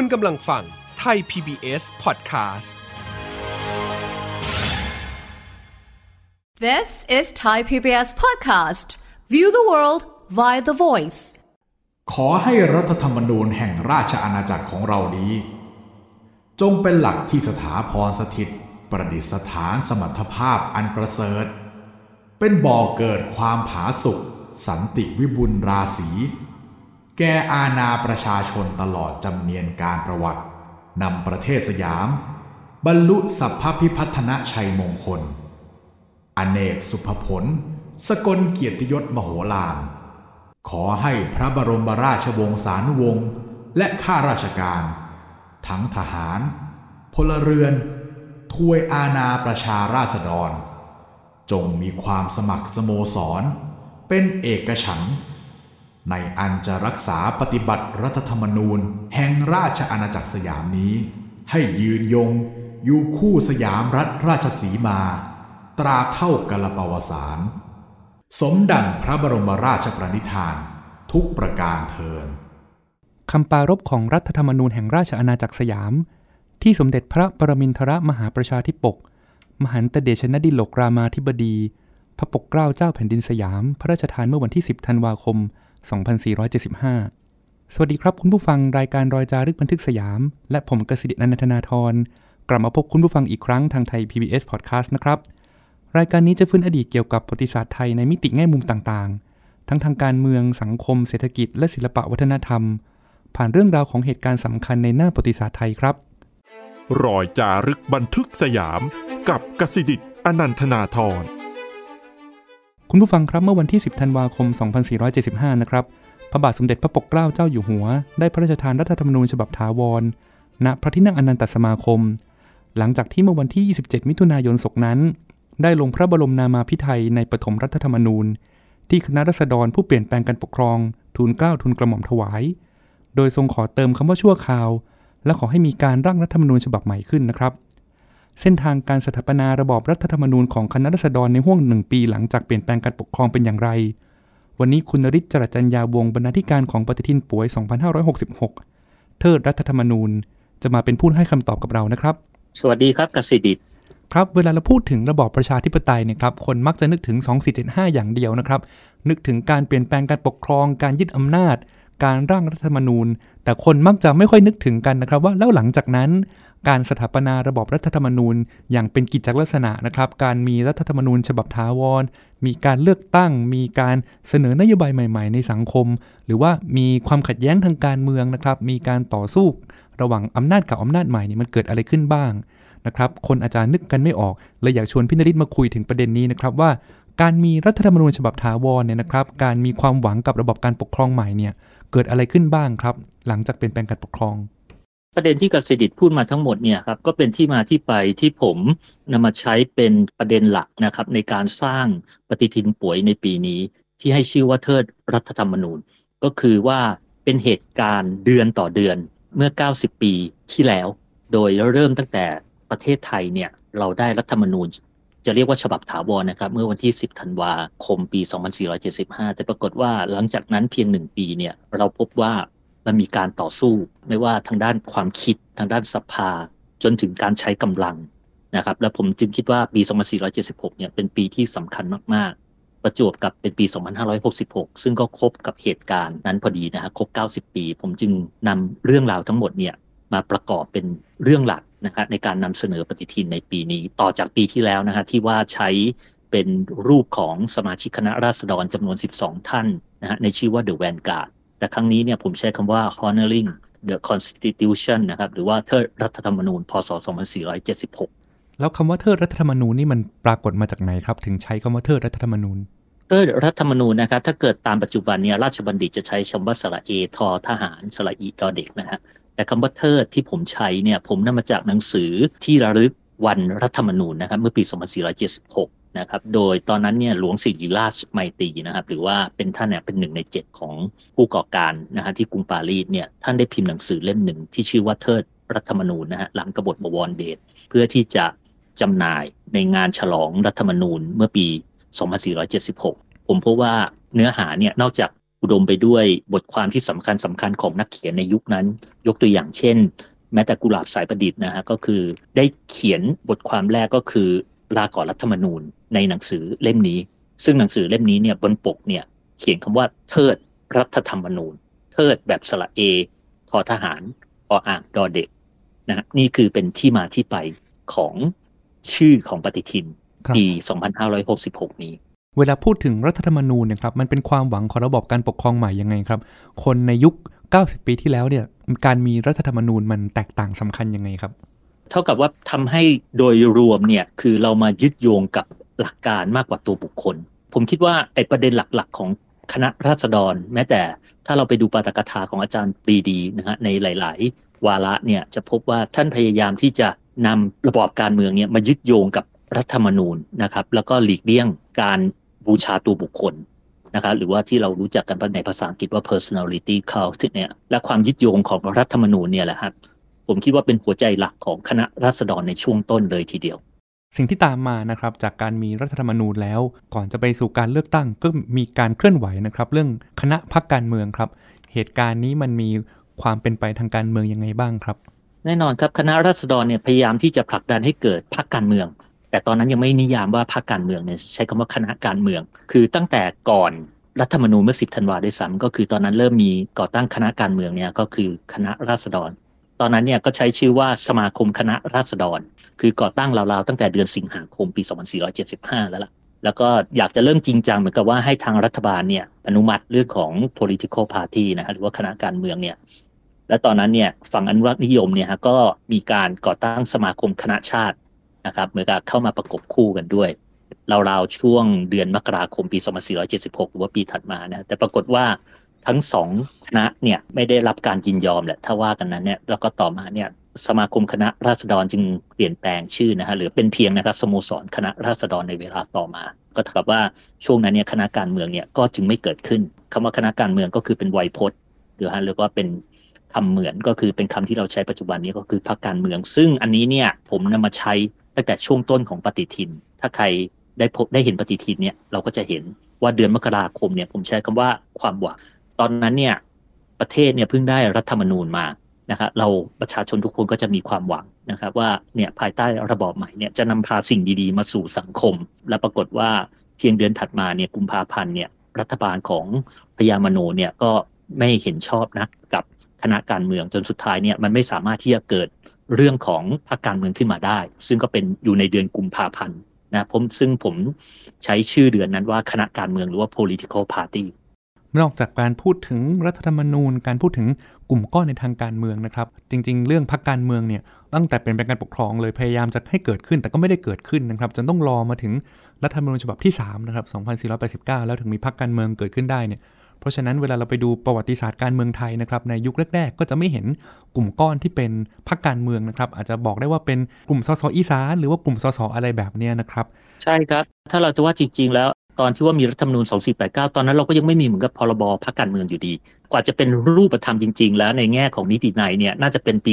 คุณกำลังฟังไทย PBS Podcast This is Thai PBS Podcast. View the world via the voice. ขอให้รัฐธรรมนูญแห่งราชอาณาจักรของเรานี้ จงเป็นหลักที่สถาพรสถิต ประดิษฐานสมรรถภาพอันประเสริฐ เป็นบ่อเกิดความผาสุกสันติวิบุญราศี แก่อาณาประชาชนตลอดจำเนียนการประวัตินำประเทศสยาม บรรลุสัพพพิพัฒนชัยมงคล อเนกสุภผล สกลเกียรติยศมโหฬารขอให้พระบรมราชวงศานุวงศ์และข้าราชการ ทั้งทหาร พลเรือน ทวยอาณาประชาราษฎร จงมีความสมัครสโมสร เป็นเอกฉันท์ ในอันจะรักษาปฏิบัติรัฐธรรมนูญ แห่งราชอาณาจักรสยามนี้ ให้ยืนยง อยู่คู่สยามรัฐราชสีมา ตราเท่ากาลปวสาร สมดังพระบรมราชประนิธาน ทุกประการเทินคำปรารภของรัฐธรรมนูญแห่งราชอาณาจักรสยาม ที่สมเด็จพระปรมินทรมหาประชาธิปก มหันตเดชนดิลกรามาธิบดี พระปกเกล้าเจ้าแผ่นดินสยาม พระราชทานเมื่อวันที่ 10 ธันวาคม 2475 สวัสดีครับคุณผู้ฟังรายการรอยจารึกบันทึกสยาม และผมกสิทธิ์นันทนาธรกลับมาพบคุณผู้ฟังอีกครั้งทางไทย PBS Podcast นะครับ รายการนี้จะฟื้นอดีตเกี่ยวกับประวัติศาสตร์ไทยในมิติแง่มุมต่างๆ ทั้งทางการเมืองสังคม เศรษฐกิจ และศิลปะวัฒนธรรม ผ่านเรื่องราวของเหตุการณ์สำคัญในหน้าประวัติศาสตร์ไทยครับ รอยจารึกบันทึกสยาม กับกสิดิตอนันทนาทร คุณผู้ฟังครับเมื่อวันที่ 10 ธันวาคม 2475 นะครับ พระบาทสมเด็จพระปกเกล้าเจ้าอยู่หัว ได้พระราชทานรัฐธรรมนูญฉบับถาวร ณ พระที่นั่งอนันตสมาคม หลังจากที่เมื่อวันที่ 27 มิถุนายนศกนั้น ได้ลงพระบรมนามาพิไทยในปฐมรัฐธรรมนูญ ที่คณะรัษฎรผู้เปลี่ยนแปลงการปกครอง ทูลเกล้าทูลกระหม่อมถวาย โดยทรงขอเติมคำว่าชั่วคราว และขอให้มีการร่างรัฐธรรมนูญฉบับใหม่ขึ้นนะครับ เส้นทางการสถาปนาระบอบรัฐธรรมนูญของคณะรัษฎรในห่วงหนึ่งปีหลังจากเปลี่ยนแปลงการปกครองเป็นอย่างไร วันนี้คุณนริศจรัสจัญญาวงศ์บรรณาธิการของปฏิทินป่วย 2566 เทิดรัฐธรรมนูญ จะมาเป็นผู้ให้คำตอบกับเรานะครับ สวัสดีครับกสิดิตครับเวลาเราพูดถึงระบอบประชาธิปไตยเนี่ยครับคนมักจะนึกถึง 2475 อย่างเดียวนะครับ นึกถึงการเปลี่ยนแปลงการปกครอง การยึดอำนาจ การร่างรัฐธรรมนูญ แต่คนมักจะไม่ค่อยนึกถึงกันนะครับว่าแล้วหลังจากนั้น การสถาปนาระบบรัฐธรรมนูญ อย่างเป็นกิจลักษณะนะครับ การมีรัฐธรรมนูญฉบับถาวร มีการเลือกตั้ง มีการเสนอนโยบายใหม่ ๆ ในสังคม หรือว่ามีความขัดแย้งทางการเมืองนะครับ มีการต่อสู้ ระหว่างอำนาจกับอำนาจใหม่นี่มันเกิดอะไรขึ้นบ้างนะครับ คนอาจารย์นึกกันไม่ออกเลยอยากชวนพี่นริศมาคุยถึงประเด็นนี้นะครับว่าการมีรัฐธรรมนูญฉบับถาวรเนี่ยนะครับ การมีความหวังกับระบบการปกครองใหม่เนี่ยเกิดอะไรขึ้นบ้างครับ หลังจากเปลี่ยนแปลงการปกครอง ประเด็นที่กสิดิตพูดมาทั้งหมดเนี่ยครับก็เป็นที่มาที่ไปที่ผมนำมาใช้เป็นประเด็นหลักนะครับในการสร้างปฏิทินป่วยในปีนี้ ที่ให้ชื่อว่าเทิดรัฐธรรมนูญ ก็คือว่าเป็นเหตุการณ์เดือนต่อเดือนเมื่อ 90 ปีที่แล้ว โดยเริ่มตั้งแต่ประเทศไทยเนี่ยเราได้รัฐธรรมนูญ จะเรียกว่าฉบับถาวรนะครับ เมื่อวันที่ 10 ธันวาคมปี 2475 แต่ปรากฏว่าหลังจากนั้นเพียงหนึ่งปีเนี่ยเราพบว่า มันมีการต่อสู้ ไม่ว่าทางด้านความคิดทางด้านสภา จนถึงการใช้กำลังนะครับ และผมจึงคิดว่าปี 2476 เนี่ยเป็นปีที่สำคัญมาก ๆ ประจวบกับเป็นปี 2566 ซึ่งก็ครบกับเหตุการณ์นั้นพอดีนะฮะครบ 90 ปี ผมจึงนำเรื่องราวทั้งหมดเนี่ยมาประกอบเป็นเรื่องหลักนะครับในการนำเสนอปฏิทินในปีนี้ ต่อจากปีที่แล้วนะฮะที่ว่าใช้เป็นรูปของสมาชิกคณะราษฎรจำนวน 12 ท่านนะฮะในชื่อว่า The Vanguard แต่ครั้งนี้เนี่ยผมใช้คำว่า honoring the constitution นะครับ หรือว่าเทิดรัฐธรรมนูญ พศ 2476 แล้วคำว่าเทิดรัฐธรรมนูญนี่มันปรากฏมาจากไหนครับ ถึงใช้คำว่าเทิดรัฐธรรมนูญเทิดรัฐธรรมนูญนะครับ ถ้าเกิดตามปัจจุบันเนี่ยราชบัณฑิตจะใช้คำว่าสระเอทอทหารสระอีดอเด็กนะฮะแต่คำว่าเทิดที่ผมใช้เนี่ยผมนำมาจากหนังสือที่ระลึกวันรัฐธรรมนูญนะครับ เมื่อปี 2476 นะครับ โดยตอนนั้นเนี่ยหลวงศิริราชไมตรีนะครับ หรือว่าเป็นท่านเนี่ยเป็นหนึ่งในเจ็ดของผู้ก่อการนะฮะที่กรุงปารีสเนี่ยท่านได้พิมพ์หนังสือเล่มหนึ่งที่ชื่อว่าเทิดรัฐธรรมนูญนะฮะหลังกบฏบวรเดชเพื่อที่จะจำหน่ายในงานฉลองรัฐธรรมนูญเมื่อปี 2476 ผมพบว่าเนื้อหาเนี่ยนอกจากอุดมไปด้วยบทความที่สำคัญสำคัญของนักเขียนในยุคนั้น ยกตัวอย่างเช่น แม้แต่กุหลาบสายประดิษฐ์นะฮะก็คือได้เขียนบทความแรกก็คือ ลาก่อนรัฐธรรมนูญในหนังสือเล่มนี้ ซึ่งหนังสือเล่มนี้เนี่ยบนปกเนี่ยเขียนคำว่าเทิดรัฐธรรมนูญ เทิดแบบสระเอทอทหารออ่างดอเด็กนะนี่คือเป็นที่มาที่ไปของชื่อของปฏิทินครับปี 2566 นี้ เวลาพูดถึงรัฐธรรมนูญเนะครับมันเป็นความหวังของระบอบการปกครองใหม่ยังไงครับ คนในยุค 90 ปีที่แล้วเนี่ยการมีรัฐธรรมนูญมันแตกต่างสำคัญยังไงครับ เท่ากับว่าทำให้โดยรวมเนี่ยคือเรามายึดโยงกับหลักการมากกว่าตัวบุคคล ผมคิดว่าไอ้ประเด็นหลักๆของคณะราษฎร แม้แต่ถ้าเราไปดูปาฐกถาของอาจารย์ปรีดีนะฮะในหลาย ๆ วาระเนี่ยจะพบว่าท่านพยายามที่จะนำระบอบการเมืองเนี่ยมายึดโยงกับรัฐธรรมนูญนะครับแล้วก็หลีกเลี่ยงการบูชาตัวบุคคลนะครับหรือว่าที่เรารู้จักกันในภาษาอังกฤษว่า personality cult เนี่ยและความยึดโยงของรัฐธรรมนูญเนี่ยแหละครับ ผมคิดว่าเป็นหัวใจหลักของคณะราษฎรในช่วงต้นเลยทีเดียว สิ่งที่ตามมานะครับจากการมีรัฐธรรมนูญแล้ว ก่อนจะไปสู่การเลือกตั้งก็มีการเคลื่อนไหวนะครับ เรื่องคณะพักการเมืองครับ เหตุการณ์นี้มันมีความเป็นไปทางการเมืองยังไงบ้างครับ แน่นอนครับคณะราษฎรเนี่ยพยายามที่จะผลักดันให้เกิดพรรคการเมือง แต่ตอนนั้นยังไม่นิยามว่าพรรคการเมืองเนี่ยใช้คำว่าคณะการเมือง คือตั้งแต่ก่อนรัฐธรรมนูญเมื่อ 10 ธันวาด้วยซ้ำก็คือตอนนั้นเริ่มมีก่อตั้งคณะการเมืองเนี่ยก็คือคณะราษฎร ตอนนั้นเนี่ยก็ใช้ชื่อว่าสมาคมคณะราษฎร คือก่อตั้งราวๆตั้งแต่เดือนสิงหาคมปี 2475 แล้วล่ะ แล้วก็อยากจะเริ่มจริงจังเหมือนกับว่าให้ทางรัฐบาลเนี่ยอนุมัติเรื่องของ political party นะฮะหรือว่าคณะการเมืองเนี่ยและตอนนั้นเนี่ยฝั่งอนุรักษ์นิยมเนี่ยฮะก็มีการก่อตั้งสมาคมคณะชาตินะครับเหมือนกับเข้ามาประกบคู่กันด้วยราวๆช่วงเดือนมกราคมปี 2476 หรือว่าปีถัดมานะแต่ปรากฏว่า ทั้งสองคณะเนี่ยไม่ได้รับการยินยอมแหละถ้าว่ากันนั้นเนี่ยแล้วก็ต่อมาเนี่ยสมาคมคณะราษฎรจึงเปลี่ยนแปลงชื่อนะฮะหรือเป็นเพียงนะครับสโมสรคณะราษฎรในเวลาต่อมา ก็เท่ากับว่าช่วงนั้นเนี่ยคณะการเมืองเนี่ยก็จึงไม่เกิดขึ้นคำว่าคณะการเมืองก็คือเป็นไวยพจน์หรือฮะเรียกว่าเป็นคำเหมือนก็คือเป็นคำที่เราใช้ปัจจุบันนี้ก็คือพรรคการเมือง ซึ่งอันนี้เนี่ยผมนำมาใช้ตั้งแต่ช่วงต้นของปฏิทิน ถ้าใครได้พบได้เห็นปฏิทินเนี่ยเราก็จะเห็นว่าเดือนมกราคมเนี่ยผมใช้คำว่าความหวัง ตอนนั้นเนี่ยประเทศเนี่ยเพิ่งได้รัฐธรรมนูญมานะครับเราประชาชนทุกคนก็จะมีความหวังนะครับ ว่าเนี่ยภายใต้ระบอบใหม่เนี่ยจะนำพาสิ่งดีๆ มาสู่สังคม และปรากฏว่าเพียงเดือนถัดมาเนี่ยกุมภาพันธ์เนี่ยรัฐบาลของพญามโนเนี่ยก็ไม่เห็นชอบนะกับคณะการเมืองจนสุดท้ายเนี่ยมันไม่สามารถที่จะเกิดเรื่องของพรรคการเมืองขึ้นมาได้ ซึ่งก็เป็นอยู่ในเดือนกุมภาพันธ์นะผมซึ่งผมใช้ชื่อเดือนนั้นว่าคณะการเมืองหรือว่า political party นอกจากการพูดถึงรัฐธรรมนูญ การพูดถึงกลุ่มก้อนในทางการเมืองนะครับ จริง ๆ เรื่องพรรคการเมืองเนี่ยตั้งแต่เป็นการปกครองเลยพยายามจะให้เกิดขึ้น แต่ก็ไม่ได้เกิดขึ้นนะครับจนต้องรอมาถึงรัฐธรรมนูญฉบับที่3นะครับ2489 แล้วถึงมีพรรคการเมืองเกิดขึ้นได้เนี่ยเพราะฉะนั้นเวลาเราไปดูประวัติศาสตร์การเมืองไทยนะครับในยุคแรก ๆ ก็จะไม่เห็นกลุ่มก้อนที่เป็นพรรคการเมืองนะครับ อาจจะบอกได้ว่าเป็นกลุ่มสสอีสานหรือว่ากลุ่มสสอะไรแบบเนี้ยนะครับ ใช่ครับ ถ้าเราจะว่าจริง ๆ แล้ว ตอนที่ว่ามีรัฐธรรมนูญ2489 ตอนนั้นเราก็ยังไม่มีเหมือนกับพรบพรรคการเมืองอยู่ดี กว่าจะเป็นรูปธรรมจริง ๆ แล้วในแง่ของนิตินัยเนี่ยน่าจะเป็นปี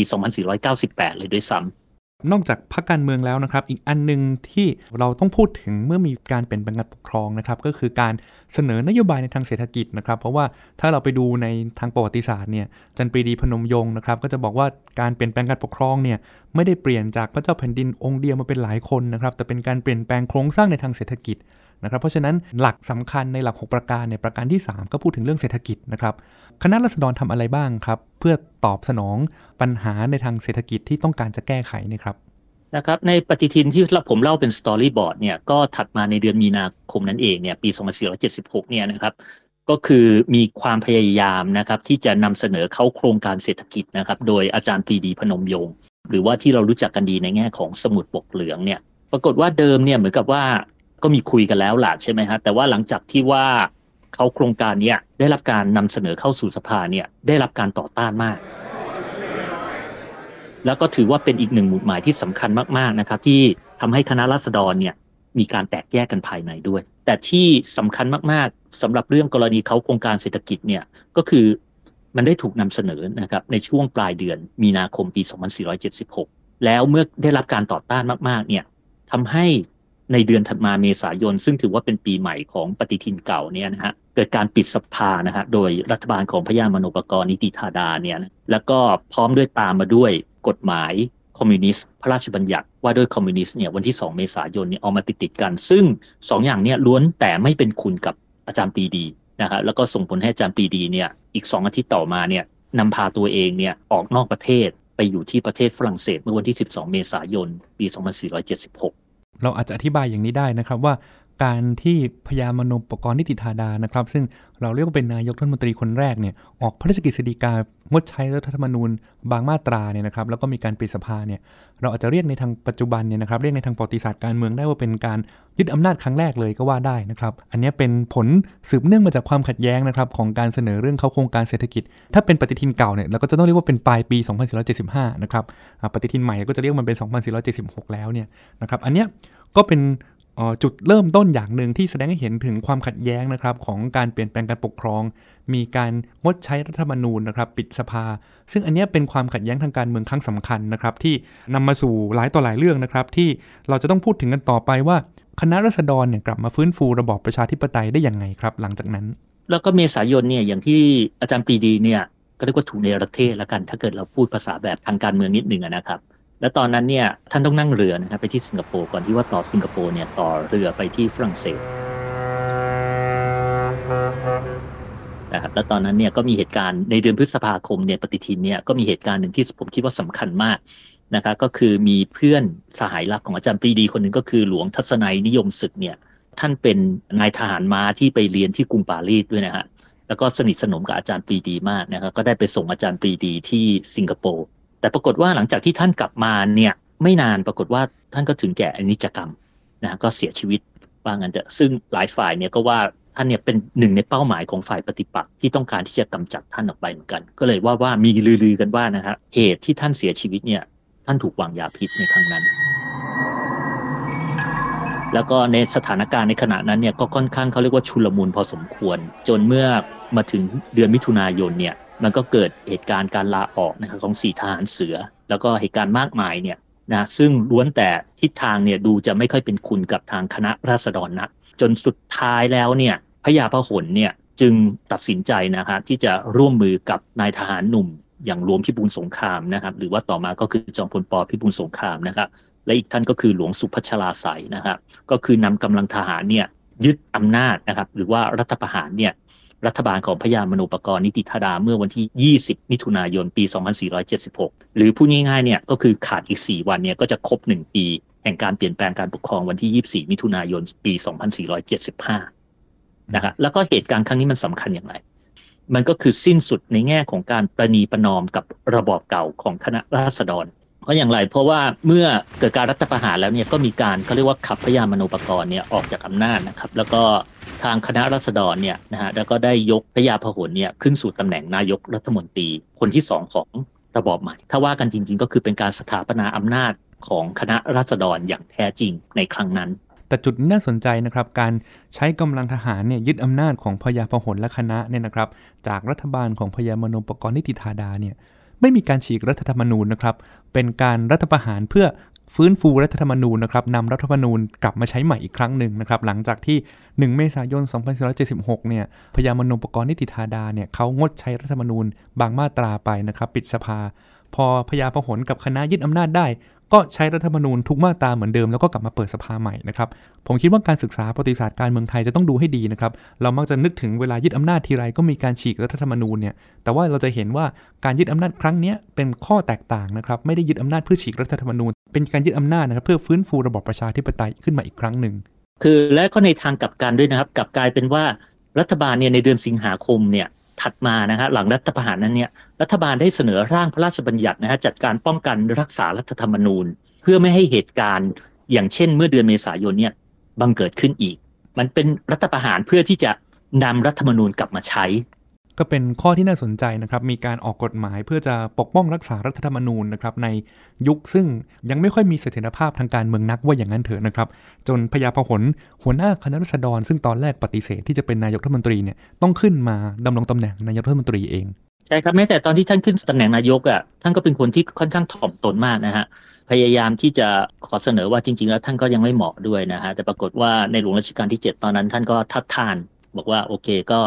2498 เลยด้วยซ้ำนอกจากพรรคการเมืองแล้วนะครับ อีกอันหนึ่งที่เราต้องพูดถึงเมื่อมีการเปลี่ยนแปลงการปกครองนะครับ ก็คือการเสนอนโยบายในทางเศรษฐกิจนะครับ เพราะว่าถ้าเราไปดูในทางประวัติศาสตร์เนี่ยจารย์ปรีดีพนมยงค์นะครับ ก็จะบอกว่าการเปลี่ยนแปลงการปกครองเนี่ยไม่ได้เปลี่ยนจากพระเจ้าแผ่นดินองค์เดียวมาเป็นหลายคนนะครับ แต่เป็นการเปลี่ยนแปลงโครงสร้างในทางเศรษฐกิจ นะครับเพราะฉะนั้นหลักสำคัญในหลัก 6 ประการเนี่ยประการที่ 3 ก็พูดถึงเรื่องเศรษฐกิจนะครับคณะราษฎรทำอะไรบ้างครับ เพื่อตอบสนองปัญหาในทางเศรษฐกิจที่ต้องการจะแก้ไขนี่ครับนะครับในปฏิทินที่ผมเล่าเป็น storyboard เนี่ยก็ถัดมาในเดือนมีนาคมนั้นเองเนี่ยปี 2476 เนี่ยนะครับก็คือมีความพยายามนะครับที่จะนำเสนอเข้าโครงการเศรษฐกิจนะครับโดยอาจารย์ปรีดีพนมยงค์หรือว่าที่เรารู้จักกันดีในแง่ของสมุดปกเหลืองเนี่ยปรากฏว่าเดิมเนี่ยเหมือนกับว่า ก็มีคุยกันแล้วหละใช่ไหมฮะแต่ว่าหลังจากที่ว่าเขาโครงการเนี้ยได้รับการนำเสนอเข้าสู่สภาเนี่ยได้รับการต่อต้านมาก แล้วก็ถือว่าเป็นอีกหนึ่งหมุดหมายที่สำคัญมากๆนะครับที่ทำให้คณะรัษฎรเนี่ยมีการแตกแยกกันภายในด้วย แต่ที่สำคัญมากๆสำหรับเรื่องกรณีเขาโครงการเศรษฐกิจเนี่ยก็คือมันได้ถูกนำเสนอนะครับในช่วงปลายเดือนมีนาคมปี 2476 แล้วเมื่อได้รับการต่อต้านมากๆเนี่ยทำให้ ในเดือนถัดมาเมษายน ซึ่งถือว่าเป็นปีใหม่ของปฏิทินเก่าเนี่ยนะฮะเกิดการปิดสภานะฮะโดยรัฐบาลของพระยามโนปกรณ์นิติธาดาเนี่ยนะแล้วก็พร้อมด้วยตามมาด้วยกฎหมายคอมมิวนิสต์พระราชบัญญัติว่าด้วยคอมมิวนิสต์เนี่ยวันที่ 2 เมษายนเนี่ยเอามาติดติดกัน ซึ่ง 2 อย่างเนี่ยล้วนแต่ไม่เป็นคุณกับอาจารย์ปรีดีนะฮะแล้วก็ส่งผลให้อาจารย์ปรีดีเนี่ยอีก 2 อาทิตย์ต่อมาเนี่ยนำพาตัวเองเนี่ยออกนอกประเทศไปอยู่ที่ประเทศฝรั่งเศสเมื่อวันที่ 12 เมษายน ปี 2476 เราอาจจะอธิบายอย่างนี้ได้นะครับว่า การที่พระยามโนปกรณ์นิติธาดานะครับ ซึ่งเราเรียกว่าเป็นนายกรัฐมนตรีคนแรกเนี่ยออกพระราชกฤษฎีกางดใช้รัฐธรรมนูญบางมาตราเนี่ยนะครับแล้วก็มีการปิดสภาเนี่ยเราอาจจะเรียกในทางปัจจุบันเนี่ยนะครับเรียกในทางประวัติศาสตร์การเมืองได้ว่าเป็นการยึดอำนาจครั้งแรกเลยก็ว่าได้นะครับอันนี้เป็นผลสืบเนื่องมาจากความขัดแย้งนะครับของการเสนอเรื่องเข้าโครงการเศรษฐกิจ ถ้าเป็นปฏิทินเก่าเนี่ยเราก็จะต้องเรียกว่าเป็นปลายปี 2475 นะครับอ่าปฏิทินใหม่ก็จะเรียกมันเป็น 2476 แล้วเนี่ยนะครับอันเนี้ยก็เป็นเอ่อ จุดเริ่มต้นอย่างหนึ่งที่แสดงให้เห็นถึงความขัดแย้งนะครับของการเปลี่ยนแปลงการปกครอง มีการงดใช้รัฐธรรมนูญนะครับปิดสภา ซึ่งอันนี้เป็นความขัดแย้งทางการเมืองครั้งสำคัญนะครับที่นำมาสู่หลายต่อหลายเรื่องนะครับที่เราจะต้องพูดถึงกันต่อไปว่าคณะรัษฎรเนี่ยกลับมาฟื้นฟูระบอบประชาธิปไตยได้อยังไงครับหลังจากนั้น แล้วก็เมษายนเนี่ยอย่างที่อาจารย์ปรีดีเนี่ยก็เรียกว่าถูกเนรเทศล้วกัน ถ้าเกิดเราพูดภาษาแบบทางการเมืองนิดหนึ่งนะครับ แล้วตอนนั้นเนี่ยท่านต้องนั่งเรือนะครับไปที่สิงคโปร์ก่อนที่ว่าต่อสิงคโปร์เนี่ยต่อเรือไปที่ฝรั่งเศสนะครับแล้วตอนนั้นเนี่ยก็มีเหตุการณ์ในเดือนพฤษภาคมเนี่ยปฏิทินเนี่ยก็มีเหตุการณ์หนึ่งที่ผมคิดว่าสำคัญมากนะครับก็คือมีเพื่อนสหายรักของอาจารย์ปรีดีคนหนึ่งก็คือหลวงทัศนัยนิยมศึกเนี่ยท่านเป็นนายทหารม้าที่ไปเรียนที่กรุงปารีสด้วยนะฮะแล้วก็สนิทสนมกับอาจารย์ปรีดีมากนะครับก็ได้ไปส่งอาจารย์ปรีดีที่สิงคโปร์ แต่ปรากฏว่าหลังจากที่ท่านกลับมาเนี่ยไม่นานปรากฏว่าท่านก็ถึงแก่อนิจกรรมนะก็เสียชีวิตว่างั้นเถอะซึ่งหลายฝ่ายเนี่ยก็ว่าท่านเนี่ยเป็นหนึ่งในเป้าหมายของฝ่ายปฏิปักษ์ที่ต้องการที่จะกำจัดท่านออกไปเหมือนกัน ก็เลยว่าว่ามีลือๆกันว่านะฮะเหตุที่ท่านเสียชีวิตเนี่ยท่านถูกวางยาพิษในครั้งนั้น แล้วก็ในสถานการณ์ในขณะนั้นเนี่ยก็ค่อนข้างเขาเรียกว่าชุลมุนพอสมควร จนเมื่อมาถึงเดือนมิถุนายนเนี่ย มันก็เกิดเหตุการณ์การลาออกนะครับของสี่ทหารเสือ แล้วก็เหตุการณ์มากมายเนี่ยนะซึ่งล้วนแต่ทิศทางเนี่ยดูจะไม่ค่อยเป็นคุณกับทางคณะราษฎรนักจนสุดท้ายแล้วเนี่ยพระยาพหลเนี่ยจึงตัดสินใจนะฮะที่จะร่วมมือกับนายทหารหนุ่ม อย่างหลวงพิบูลสงครามนะครับหรือว่าต่อมาก็คือจอมพลปพิบูลสงครามนะครับและอีกท่านก็คือหลวงสุพัชราไสยนะครับก็คือนำกำลังทหารเนี่ยยึดอำนาจนะครับหรือว่ารัฐประหารเนี่ย รัฐบาลของพระยามโนปกรณ์นิติธาดาเมื่อวันที่ 20 มิถุนายน ปี 2476 หรือพูดง่ายๆเนี่ยก็คือขาดอีก 4 วันเนี่ยก็จะครบ 1 ปี แห่งการเปลี่ยนแปลงการปกครองวันที่ 24 มิถุนายน ปี 2475 นะครับแล้วก็เหตุการณ์ครั้งนี้มันสำคัญอย่างไร มันก็คือสิ้นสุดในแง่ของการประนีประนอมกับระบอบเก่าของคณะราษฎร เพราะอย่างไรเพราะว่าเมื่อเกิดการรัฐประหารแล้วเนี่ยก็มีการเขาเรียกว่าขับพระยามโนปกรณ์เนี่ยออกจากอำนาจนะครับ แล้วก็ทางคณะรัษฎรเนี่ยนะฮะแล้วก็ได้ยกพระยาพหลเนี่ยขึ้นสู่ตำแหน่งนายกรัฐมนตรีคนที่สองของระบอบใหม่ ถ้าว่ากันจริง ๆ ก็คือเป็นการสถาปนาอำนาจของคณะรัษฎรอย่างแท้จริงในครั้งนั้น แต่จุดน่าสนใจนะครับ การใช้กำลังทหารเนี่ยยึดอำนาจของพญาพหลและคณะเนี่ยนะครับ จากรัฐบาลของพญามโนปกรณ์นิติธาดาเนี่ย ไม่มีการฉีกรัฐธรรมนูญนะครับ เป็นการรัฐประหารเพื่อฟื้นฟูรัฐธรรมนูญนะครับนำรัฐธรรมนูญกลับมาใช้ใหม่อีกครั้งหนึ่งนะครับ หลังจากที่ 1 เมษายน 2476 เนี่ย พยามนุปกรณ์นิติธาดาเนี่ยเขางดใช้รัฐธรรมนูญบางมาตราไปนะครับ ปิดสภา พอพญาพหลกับคณะยึดอำนาจได้ ก็ใช้รัฐธรรมนูญทุกมาตราเหมือนเดิมแล้วก็กลับมาเปิดสภาใหม่นะครับ ผมคิดว่าการศึกษาประวัติศาสตร์การเมืองไทยจะต้องดูให้ดีนะครับ เรามักจะนึกถึงเวลายึดอำนาจทีไรก็มีการฉีกรัฐธรรมนูญเนี่ย แต่ว่าเราจะเห็นว่าการยึดอำนาจครั้งนี้เป็นข้อแตกต่างนะครับ ไม่ได้ยึดอำนาจเพื่อฉีกรัฐธรรมนูญ เป็นการยึดอำนาจนะครับเพื่อฟื้นฟูระบอบประชาธิปไตยขึ้นมาอีกครั้งหนึ่ง คือและก็ในทางกลับกันด้วยนะครับกลับกลายเป็นว่ารัฐบาลเนี่ยในเดือนสิงหาคมเนี่ย ถัดมานะฮะหลังรัฐประหารนั้นเนี่ยรัฐบาลได้เสนอร่างพระราชบัญญัตินะฮะจัดการป้องกันรักษารัฐธรรมนูญ เพื่อไม่ให้เหตุการณ์อย่างเช่น เมื่อเดือนเมษายนเนี่ยบังเกิดขึ้นอีก มันเป็นรัฐประหารเพื่อที่จะนำรัฐธรรมนูญกลับมาใช้ ก็เป็นข้อที่น่าสนใจนะครับ มีการออกกฎหมายเพื่อจะปกป้องรักษารัฐธรรมนูญนะครับในยุคซึ่งยังไม่ค่อยมีเสถียรภาพทางการเมืองนักว่าอย่างนั้นเถอะนะครับ จนพญาพหลหัวหน้าคณะรัษฎร ซึ่งตอนแรกปฏิเสธที่จะเป็นนายกรัฐมนตรีเนี่ยต้องขึ้นมาดำรงตำแหน่งนายกรัฐมนตรีเองใช่ครับแม้แต่ตอนที่ท่านขึ้นตำแหน่งนายกอะท่านก็เป็นคนที่ค่อนข้างถ่อมตนมากนะฮะพยายามที่จะขอเสนอว่าจริง ๆ แล้วท่านก็ยังไม่เหมาะด้วยนะฮะแต่ปรากฏว่าในหลวงรัชกาลที่ 7 ตอนนั้นท่านก็ทัดทาน บอกว่าโอเคก็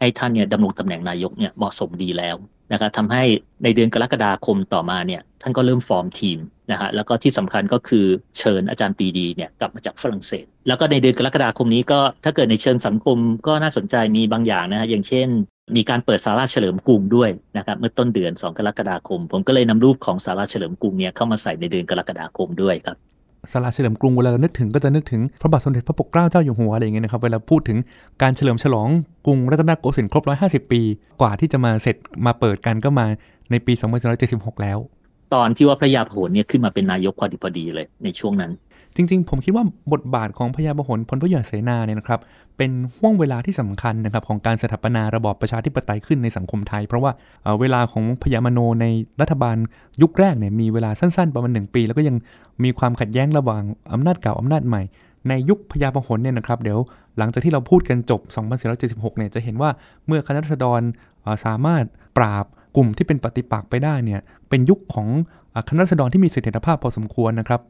ให้ท่านเนี่ยดำรงตำแหน่งนายกเนี่ยเหมาะสมดีแล้วนะครับทำให้ในเดือนกรกฎาคมต่อมาเนี่ยท่านก็เริ่มฟอร์มทีมนะฮะแล้วก็ที่สำคัญก็คือเชิญอาจารย์ปีดีเนี่ยกลับมาจากฝรั่งเศส แล้วก็ในเดือนกรกฎาคมนี้ก็ถ้าเกิดในเชิงสังคมก็น่าสนใจมีบางอย่างนะฮะอย่างเช่น มีการเปิดสาราเฉลิมกรุงด้วยนะครับเมื่อต้นเดือน 2 กรกฎาคม ผมก็เลยนำรูปของสาราเฉลิมกรุงเนี่ยเข้ามาใส่ในเดือนกรกฎาคมด้วยครับ สลาเฉลิมกรุงเวลาเรานึกถึงก็จะนึกถึงพระบาทสมเด็จพระปกเกล้าเจ้าอยู่หัวอะไรอย่างเงี้ยนะครับเวลาพูดถึงการเฉลิมฉลองกรุงรัตนโกสินทร์ครบ 150 ปี กว่าที่จะมาเสร็จมาเปิดกันก็มาในปี2476 แล้ว ตอนที่ว่าพระยาพหลเนี่ยขึ้นมาเป็นนายกพอดีพอดีเลยในช่วงนั้น จริงๆ ผมคิดว่าบทบาทของพญาบหลพลทุยาเสนาเนี่ยนะครับเป็นห่วงเวลาที่สำคัญนะครับของการสถาปนาระบอบประชาธิปไตยขึ้นในสังคมไทย เพราะว่าเอ่อเวลาของพญามโนในรัฐบาลยุคแรกเนี่ยมีเวลาสั้นๆ ประมาณหนึ่งปี แล้วก็ยังมีความขัดแย้งระหว่างอำนาจเก่าอำนาจใหม่ ในยุคพญาบหลเนี่ยนะครับเดี๋ยวหลังจากที่เราพูดกันจบ 2476 เนี่ยจะเห็นว่าเมื่อคณะรัษฎรเอ่อสามารถปราบกลุ่มที่เป็นปฏิปักษ์ไปได้เนี่ยเป็นยุคของคณะรัษฎรที่มีเสถียรภาพพอสมควรนะครับ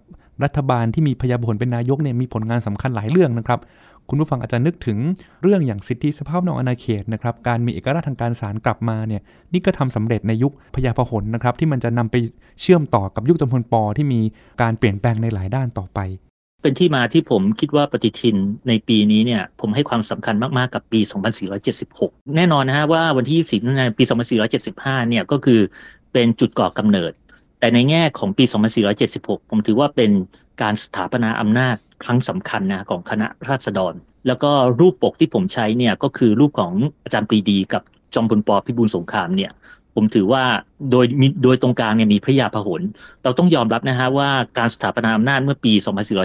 รัฐบาลที่มีพยาบลเป็นนายกเนี่ยมีผลงานสำคัญหลายเรื่องนะครับ คุณผู้ฟังอาจจะนึกถึงเรื่องอย่างสิทธิสภาพนอกอาณาเขตนะครับการมีเอกราชทางการศาลกลับมาเนี่ยนี่ก็ทำสำเร็จในยุคพญาพหลนะครับที่มันจะนำไปเชื่อมต่อกับยุคจอมพลปที่มีการเปลี่ยนแปลงในหลายด้านต่อไป เป็นที่มาที่ผมคิดว่าปฏิทินในปีนี้เนี่ยผมให้ความสำคัญมาก ๆ กับปี 2476 แน่นอนนะฮะว่าวันที่20มิถุนายนปี 2475 เนี่ยก็คือเป็นจุดก่อกำเนิด แต่ในแง่ของปี 2476 ผมถือว่าเป็นการสถาปนาอำนาจครั้งสำคัญนะของคณะราษฎร แล้วก็รูปปกที่ผมใช้เนี่ยก็คือรูปของอาจารย์ปรีดีกับจอมพล ป. พิบูลสงครามเนี่ยผมถือว่าโดยมีโดยตรงกลางเนี่ยมีพระยาพหล เราต้องยอมรับนะฮะว่าการสถาปนาอำนาจเมื่อปี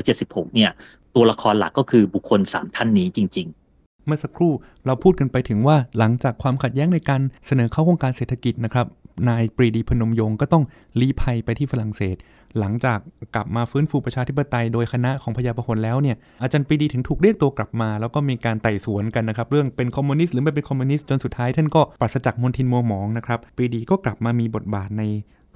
2476 เนี่ยตัวละครหลักก็คือบุคคล 3 ท่านนี้จริง ๆ เมื่อสักครู่เราพูดกันไปถึงว่าหลังจากความขัดแย้งในการเสนอเค้าโครงการเศรษฐกิจนะครับ นายปรีดีพนมยงค์ก็ต้องลี้ภัยไปที่ฝรั่งเศส หลังจากกลับมาฟื้นฟูประชาธิปไตยโดยคณะของพระยาพหลแล้วเนี่ยอาจารย์ปรีดีถึงถูกเรียกตัวกลับมา แล้วก็มีการไต่สวนกันนะครับ เรื่องเป็นคอมมิวนิสต์หรือไม่เป็นคอมมิวนิสต์จนสุดท้ายท่านก็ปราศจากมลทินมัวหมองนะครับปรีดีก็กลับมามีบทบาทใน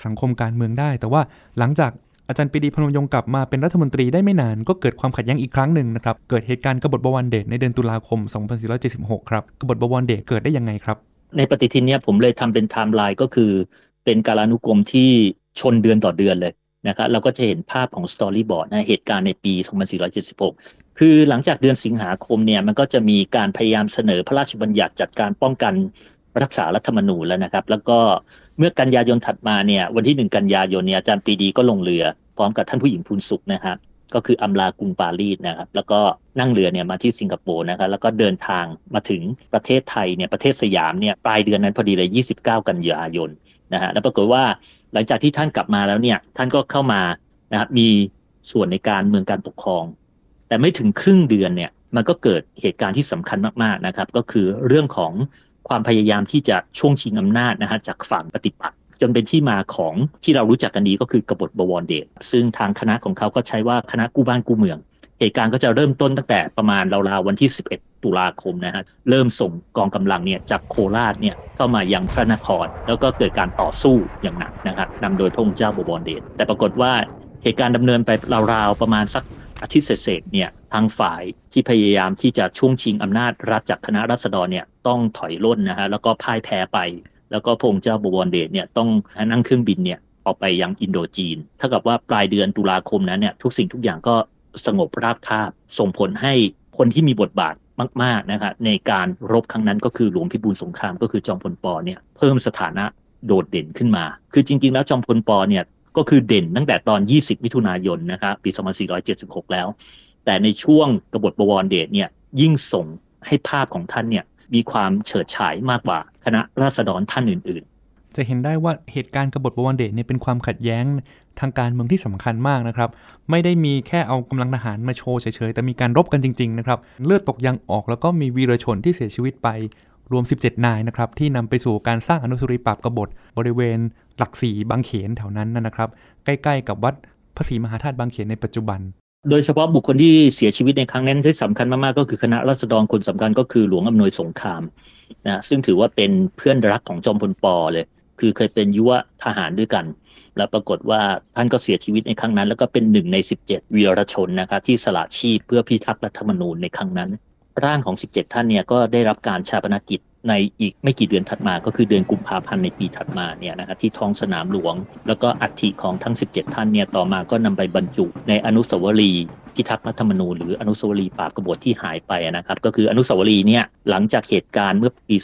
สังคมการเมืองได้ แต่ว่าหลังจากอาจารย์ปรีดีพนมยงค์กลับมาเป็นรัฐมนตรีได้ไม่นานก็เกิดความขัดแย้งอีกครั้งหนึ่งนะครับ เกิดเหตุการณ์กบฏบวรเดชในเดือนตุลาคม 2476 ครับ กบฏบวรเดชเกิดได้ยังไงครับ ในปฏิทินเนี่ยผมเลยทำเป็นไทม์ไลน์ก็คือ เป็นกาลานุกรมที่ชนเดือนต่อเดือนเลยนะครับเราก็จะเห็นภาพของ storyboard นะเหตุการณ์ในปี 2476 คือหลังจากเดือนสิงหาคมเนี่ยมันก็จะมีการพยายามเสนอพระราชบัญญัติจัดการป้องกันรักษารัฐธรรมนูญแล้วนะครับ แล้วก็เมื่อกันยายนถัดมาเนี่ยวันที่ 1 กันยายนเนี่ยอาจารย์ปรีดีก็ลงเรือพร้อมกับท่านผู้หญิงพูนสุขนะครับ ก็คืออำลากรุงปารีสนะครับแล้วก็นั่งเรือเนี่ยมาที่สิงคโปร์นะครับแล้วก็เดินทางมาถึงประเทศไทยเนี่ยประเทศสยามเนี่ยปลายเดือนนั้นพอดีเลย 29 กันยายนนะฮะแล้วปรากฏว่าหลังจากที่ท่านกลับมาแล้วเนี่ยท่านก็เข้ามานะครับมีส่วนในการเมืองการปกครอง แต่ไม่ถึงครึ่งเดือนเนี่ยมันก็เกิดเหตุการณ์ที่สำคัญมากๆนะครับ ก็คือเรื่องของความพยายามที่จะช่วงชิงอำนาจนะฮะจากฝั่งปฏิปักษ จนเป็นที่มาของที่เรารู้จักกันดีก็คือกบฏบวรเดชซึ่งทางคณะของเขาก็ใช้ว่าคณะกู้บ้านกู้เมือง เหตุการณ์ก็จะเริ่มต้นตั้งแต่ประมาณราวๆวันที่ 11 ตุลาคมนะฮะเริ่มส่งกองกำลังเนี่ยจากโคราชเนี่ยเข้ามายังพระนคร แล้วก็เกิดการต่อสู้อย่างหนักนะครับนำโดยพระองค์เจ้าบวรเดชแต่ปรากฏว่าเหตุการณ์ดำเนินไปราวๆประมาณสักอาทิตย์เศษๆเนี่ยทางฝ่ายที่พยายามที่จะช่วงชิงอำนาจรัฐจากคณะรัษฎรเนี่ยต้องถอยร่นนะฮะแล้วก็พ่ายแพ้ไป แล้วก็พงเจ้าบวรเดชเนี่ยต้องนั่งเครื่องบินเนี่ยออกไปยังอินโดจีนเท่ากับว่าปลายเดือนตุลาคมนั้นเนี่ยทุกสิ่งทุกอย่างก็สงบราบคาบ ส่งผลให้คนที่มีบทบาทมากๆนะครับในการรบครั้งนั้นก็คือหลวงพิบูลสงครามก็คือจอมพลปอเนี่ยเพิ่มสถานะโดดเด่นขึ้นมา คือจริง ๆ แล้วจอมพลปอเนี่ยก็คือเด่นตั้งแต่ตอน 20 มิถุนายนนะครับปี 2476 แล้ว แต่ในช่วงกบฏบวรเดชเนี่ยยิ่งส่ง ให้ภาพของท่านเนี่ยมีความเฉิดฉายมากกว่าคณะราษฎรท่านอื่น ๆ จะเห็นได้ว่าเหตุการณ์กบฏบวรเดชเนี่ยเป็นความขัดแย้งทางการเมืองที่สำคัญมากนะครับ ไม่ได้มีแค่เอากำลังทหารมาโชว์เฉยๆ แต่มีการรบกันจริง ๆ นะครับ เลือดตกยางออกแล้วก็มีวีรชนที่เสียชีวิตไปรวม 17 นายนะครับ ที่นำไปสู่การสร้างอนุสรีปราบกบฏบริเวณหลักสีบางเขนแถวนั้นนะครับ ใกล้ ๆ กับวัดพระศรีมหาธาตุบางเขนในปัจจุบัน โดยเฉพาะบุคคลที่เสียชีวิตในครั้งนั้นที่สำคัญมากๆก็คือคณะราษฎรคนสำคัญก็คือหลวงอำนวยสงครามนะซึ่งถือว่าเป็นเพื่อนรักของจอมพลปอเลย คือเคยเป็นยุวทหารด้วยกัน แล้วปรากฏว่าท่านก็เสียชีวิตในครั้งนั้น แล้วก็เป็นหนึ่งใน 17 วีรชนนะครับที่สละชีพเพื่อพิทักษ์รัฐธรรมนูญในครั้งนั้น ร่างของ 17 ท่านเนี่ยก็ได้รับการชาปนกิจ ในอีกไม่กี่เดือนถัดมาก็คือเดือนกุมภาพันธ์ในปีถัดมาเนี่ยนะครับที่ท้องสนามหลวง แล้วก็อัฐิของทั้ง 17 ท่านเนี่ยต่อมาก็นำไปบรรจุในอนุสาวรีย์พิทักษ์รัฐธรรมนูญหรืออนุสาวรีย์ปราบกบฏที่หายไปนะครับ ก็คืออนุสาวรีย์เนี่ยหลังจากเหตุการณ์เมื่อปี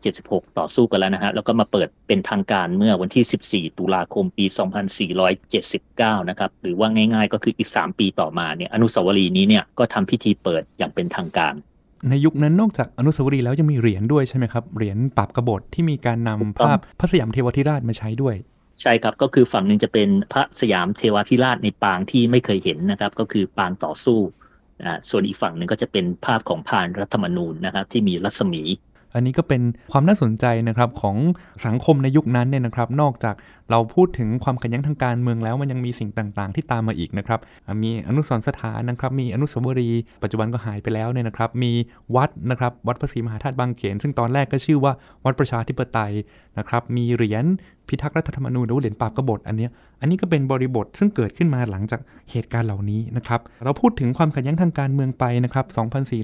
2476 ต่อสู้กันแล้วนะฮะแล้วก็มาเปิดเป็นทางการเมื่อวันที่ 14 ตุลาคมปี 2479 นะครับหรือว่าง่ายๆ ก็คืออีก 3 ปีต่อมาเนี่ยอนุสาวรีย์นี้เนี่ยก็ทำพิธีเปิดอย่างเป็นทางการ ในยุคนั้นนอกจากอนุสาวรีย์แล้วยังมีเหรียญด้วยใช่ไหมครับ เหรียญปราบกบฏที่มีการนำภาพพระสยามเทวทิราชมาใช้ด้วยใช่ครับก็คือฝั่งหนึ่งจะเป็นพระสยามเทวทิราชในปางที่ไม่เคยเห็นนะครับ ก็คือปางต่อสู้อ่าส่วนอีกฝั่งหนึ่งก็จะเป็นภาพของพานรัฐธรรมนูญนะครับที่มีรัศมี อันนี้ก็เป็นความน่าสนใจนะครับของสังคมในยุคนั้นเนี่ยนะครับ นอกจากเราพูดถึงความขัดแย้งทางการเมืองแล้วมันยังมีสิ่งต่างๆ ที่ตามมาอีกนะครับ มีอนุสรณ์สถานนะครับ มีอนุสาวรีย์ปัจจุบันก็หายไปแล้วเนี่ยนะครับ มีวัดนะครับวัดพระศรีมหาธาตุบางเขน ซึ่งตอนแรกก็ชื่อว่าวัดประชาธิปไตยนะครับ มีเหรียญ พิทักษ์รัฐธรรมนูญหรือว่าเหรียญปราบกบฏอันเนี้ยอันนี้ก็เป็นบริบทซึ่งเกิดขึ้นมาหลังจากเหตุการณ์เหล่านี้นะครับเราพูดถึงความขัดแย้งทางการเมืองไปนะครับ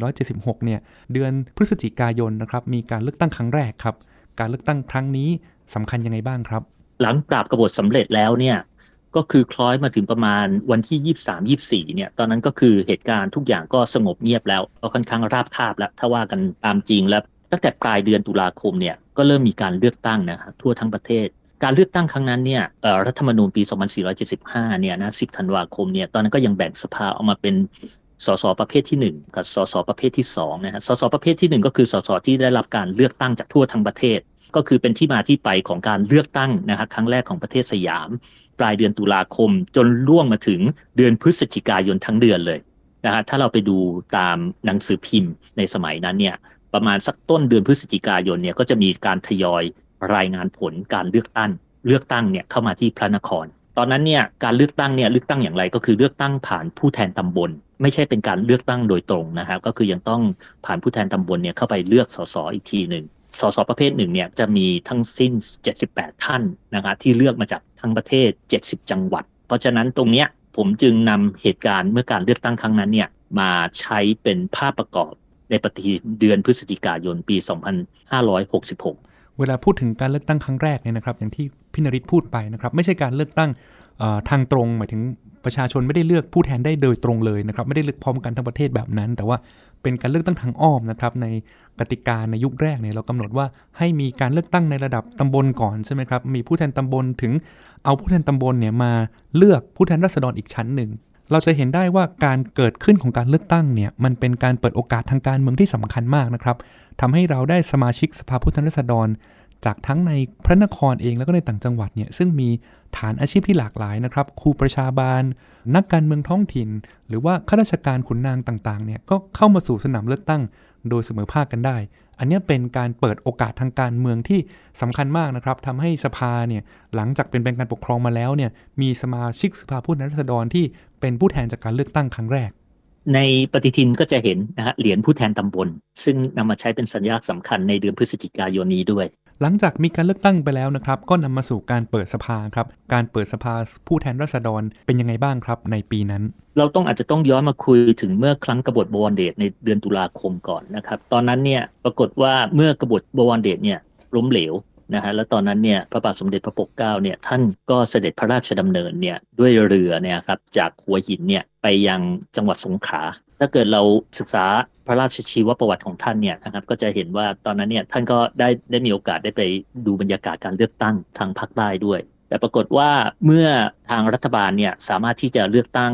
2476 เนี่ยเดือนพฤศจิกายนนะครับมีการเลือกตั้งครั้งแรกครับการเลือกตั้งครั้งนี้สำคัญยังไงบ้างครับ หลังปราบกบฏสำเร็จแล้วเนี่ยก็คือคล้อยมาถึงประมาณวันที่ 23 24 เนี่ย ตอนนั้นก็คือเหตุการณ์ทุกอย่างก็สงบเงียบแล้วก็ค่อนข้างราบคาบแล้ว ถ้าว่ากันตามจริงแล้ว ตั้งแต่ปลายเดือนตุลาคมเนี่ย ก็เริ่มมีการเลือกตั้งนะครับทั่วทั้งประเทศ การเลือกตั้งครั้งนั้นเนี่ยรัฐธรรมนูญปี 2475 เนี่ยนะ10ธันวาคมเนี่ยตอนนั้นก็ยังแบ่งสภาออกมาเป็นสสประเภทที่ 1 กับสสประเภทที่2นะฮะสสประเภทที่ 1 ก็คือสสที่ได้รับการเลือกตั้งจากทั่วทั้งประเทศ ก็คือเป็นที่มาที่ไปของการเลือกตั้งนะครับครั้งแรกของประเทศสยาม ปลายเดือนตุลาคมจนล่วงมาถึงเดือนพฤศจิกายนทั้งเดือนเลยนะฮะถ้าเราไปดูตามหนังสือพิมพ์ในสมัยนั้นเนี่ยประมาณสักต้นเดือนพฤศจิกายนเนี่ยก็จะมีการทยอย รายงานผลการเลือกตั้ง เลือกตั้งเนี่ยเข้ามาที่พระนคร ตอนนั้นเนี่ยการเลือกตั้งเนี่ยเลือกตั้งอย่างไรก็คือเลือกตั้งผ่านผู้แทนตำบล ไม่ใช่เป็นการเลือกตั้งโดยตรงนะครับก็คือยังต้องผ่านผู้แทนตำบลเนี่ยเข้าไปเลือกสสอีกทีหนึ่งสสประเภทหนึ่งเนี่ยจะมีทั้งสิ้น 78 ท่านนะครับที่เลือกมาจากทั้งประเทศ 70 จังหวัด เพราะฉะนั้นตรงเนี้ยผมจึงนำเหตุการณ์เมื่อการเลือกตั้งครั้งนั้นเนี่ยมาใช้เป็นภาพประกอบในปฏิทินเดือนพฤศจิกายนปี 2566 เวลาพูดถึงการเลือกตั้งครั้งแรกเนี่ยนะครับ อย่างที่พี่นริศพูดไปนะครับ ไม่ใช่การเลือกตั้งทางตรง หมายถึงประชาชนไม่ได้เลือกผู้แทนได้โดยตรงเลยนะครับ ไม่ได้เลือกพร้อมกันทั้งประเทศแบบนั้น แต่ว่าเป็นการเลือกตั้งทางอ้อมนะครับ ในกติกาในยุคแรกเนี่ยเรากำหนดว่าให้มีการเลือกตั้งในระดับตำบลก่อนใช่ไหมครับ มีผู้แทนตำบลถึงเอาผู้แทนตำบลเนี่ยมาเลือกผู้แทนราษฎรอีกชั้นหนึ่ง เราจะเห็นได้ว่าการเกิดขึ้นของการเลือกตั้งเนี่ยมันเป็นการเปิดโอกาสทางการเมืองที่สำคัญมากนะครับทำให้เราได้สมาชิกสภาผู้แทนราษฎร จากทั้งในพระนครเองแล้วก็ในต่างจังหวัดเนี่ยซึ่งมีฐานอาชีพที่หลากหลายนะครับครูประชาบาล นักการเมืองท้องถิ่น หรือว่าข้าราชการขุนนางต่างๆเนี่ยก็เข้ามาสู่สนามเลือกตั้ง โดยเสมอภาคกันได้ อันนี้เป็นการเปิดโอกาสทางการเมืองที่สำคัญมากนะครับทำให้สภาเนี่ยหลังจากเป็นแป็นการปกครองมาแล้วเนี่ยมีสมาชิกสภาผู้แทนราษฎรที่เป็นผู้แทนจากการเลือกตั้งครั้งแรก ในปฏิทินก็จะเห็นนะฮะเหรียญผู้แทนตำบล ซึ่งนำมาใช้เป็นสัญลักษณ์สำคัญในเดือนพฤศจิกายนนี้ด้วย หลังจากมีการเลือกตั้งไปแล้วนะครับ ก็นำมาสู่การเปิดสภาครับ การเปิดสภาผู้แทนราษฎรเป็นยังไงบ้างครับ ในปีนั้น เราต้องอาจจะต้องย้อนมาคุยถึงเมื่อครั้งกบฏบวรเดชในเดือนตุลาคมก่อนนะครับ ตอนนั้นเนี่ยปรากฏว่าเมื่อกบฏบวรเดชเนี่ยล้มเหลวนะฮะแล้วตอนนั้นเนี่ยพระบาทสมเด็จพระปกเกล้าเนี่ยท่านก็เสด็จพระราชดำเนินเนี่ยด้วยเรือเนี่ยครับจากหัวหินเนี่ยไปยังจังหวัดสงขลา ถ้าเกิดเราศึกษาพระราชชีวประวัติของท่านเนี่ยนะครับก็จะเห็นว่าตอนนั้นเนี่ยท่านก็ได้ได้มีโอกาสได้ไปดูบรรยากาศการเลือกตั้งทางภาคใต้ด้วย แต่ปรากฏว่าเมื่อทางรัฐบาลเนี่ยสามารถที่จะเลือกตั้ง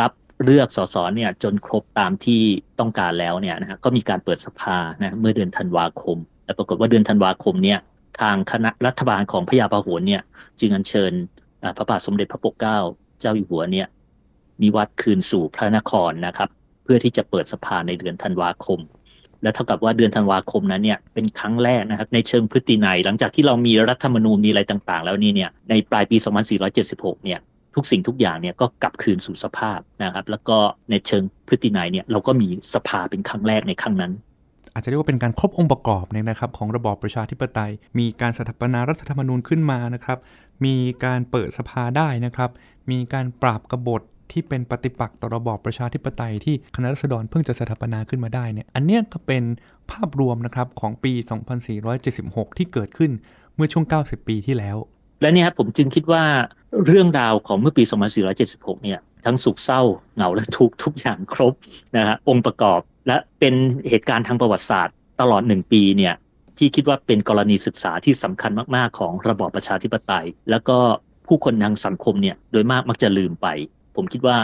รับเลือกสสเนี่ยจนครบตามที่ต้องการแล้วเนี่ยนะฮะก็มีการเปิดสภานะเมื่อเดือนธันวาคม แต่ปรากฏว่าเดือนธันวาคมเนี่ยทางคณะรัฐบาลของพระยาพหลเนี่ยจึงอัญเชิญพระบาทสมเด็จพระปกเกล้าเจ้าอยู่หัวเนี่ยนิวัตคืนสู่พระนครนะครับ เพื่อที่จะเปิดสภาในเดือนธันวาคม และเท่ากับว่าเดือนธันวาคมนั้นเนี่ยเป็นครั้งแรกนะครับในเชิงพฤตินัย หลังจากที่เรามีรัฐธรรมนูญมีอะไรต่างๆ แล้วนี่เนี่ยในปลายปี 2476 เนี่ยทุกสิ่งทุกอย่างเนี่ยก็กลับคืนสู่สภาพนะครับ แล้วก็ในเชิงพฤตินัยเนี่ยเราก็มีสภาเป็นครั้งแรกในครั้งนั้น อาจจะเรียกว่าเป็นการครบองค์ประกอบเนี่ยนะครับ ของระบอบประชาธิปไตย มีการสถาปนารัฐธรรมนูญขึ้นมานะครับ มีการเปิดสภาได้นะครับ มีการปราบกบฏ ที่เป็นปฏิปักษ์ต่อระบอบประชาธิปไตยที่คณะรัษฎรเพิ่งจะสถาปนาขึ้นมาได้เนี่ยอันเนี้ยก็เป็นภาพรวมนะครับของปี 2476 ที่เกิดขึ้นเมื่อช่วง 90 ปีที่แล้ว และเนี่ยครับผมจึงคิดว่าเรื่องราวของเมื่อปี 2476 เนี่ยทั้งสุขเศร้าเหงาและทุกทุกอย่างครบนะฮะองค์ประกอบและเป็นเหตุการณ์ทางประวัติศาสตร์ ตลอดหนึ่งปีเนี่ยที่คิดว่าเป็นกรณีศึกษาที่สำคัญมาก ๆ ของระบอบประชาธิปไตย แล้วก็ผู้คนทางสังคมเนี่ยโดยมากมักจะลืมไป ผมคิดว่า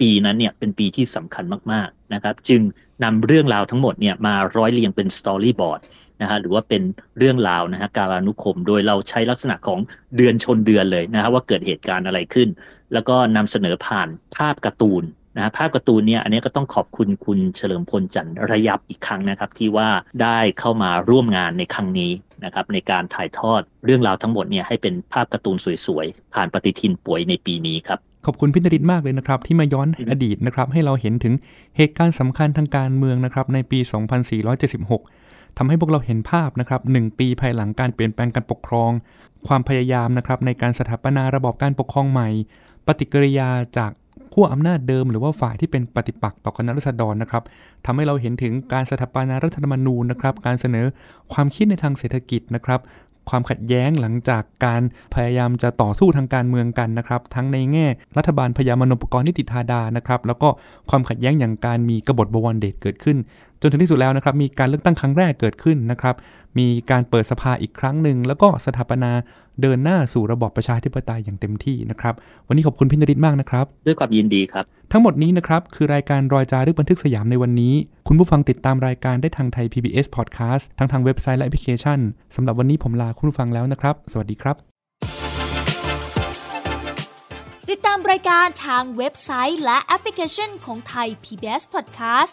ปีนั้นเนี่ยเป็นปีที่สำคัญมากๆนะครับ จึงนำเรื่องราวทั้งหมดเนี่ยมาร้อยเรียงเป็น storyboard นะฮะหรือว่าเป็นเรื่องราวนะฮะกาลานุกรม โดยเราใช้ลักษณะของเดือนชนเดือนเลยนะฮะว่าเกิดเหตุการณ์อะไรขึ้น แล้วก็นำเสนอผ่านภาพการ์ตูนนะภาพการ์ตูนเนี่ยอันนี้ก็ต้องขอบคุณคุณเฉลิมพลจันทร์ระยับอีกครั้งนะครับ ที่ว่าได้เข้ามาร่วมงานในครั้งนี้นะครับในการถ่ายทอดเรื่องราวทั้งหมดเนี่ยให้เป็นภาพการ์ตูนสวยๆ ผ่านปฏิทินป่วยในปีนี้ครับ ขอบคุณพินริตมากเลยนะครับ ที่มาย้อนอดีตนะครับ ให้เราเห็นถึงเหตุการณ์สำคัญทางการเมืองนะครับ ในปี 2476ทำให้พวกเราเห็นภาพนะครับหนึ่งปีภายหลังการเปลี่ยนแปลงการปกครอง ความพยายามนะครับในการสถาปนาระบอบการปกครองใหม่ ปฏิกิริยาจากขั้วอำนาจเดิมหรือว่าฝ่ายที่เป็นปฏิปักษ์ต่อคณะรัษฎรนะครับทำให้เราเห็นถึงการสถาปนารัฐธรรมนูญนะครับ การเสนอความคิดในทางเศรษฐกิจนะครับ ความขัดแย้งหลังจากการพยายามจะต่อสู้ทางการเมืองกันนะครับ ทั้งในแง่รัฐบาลพยายามมโนปกรณ์นิติธาดานะครับ แล้วก็ความขัดแย้งอย่างการมีกบฏบวรเดชเกิดขึ้น จนถึงที่สุดแล้วนะครับมีการเลือกตั้งครั้งแรกเกิดขึ้นนะครับ มีการเปิดสภาอีกครั้งหนึ่งแล้วก็สถาปนาเดินหน้าสู่ระบอบประชาธิปไตยอย่างเต็มที่นะครับ วันนี้ขอบคุณพินริตมากนะครับ ด้วยความยินดีครับ ทั้งหมดนี้นะครับคือรายการรอยจารึกบันทึกสยามในวันนี้ คุณผู้ฟังติดตามรายการได้ทางไทย PBS Podcast ทั้งทางเว็บไซต์และแอปพลิเคชันสำหรับวันนี้ผมลาคุณผู้ฟังแล้วนะครับ สวัสดีครับ ติดตามรายการทางเว็บไซต์และแอปพลิเคชันของไทย PBS Podcast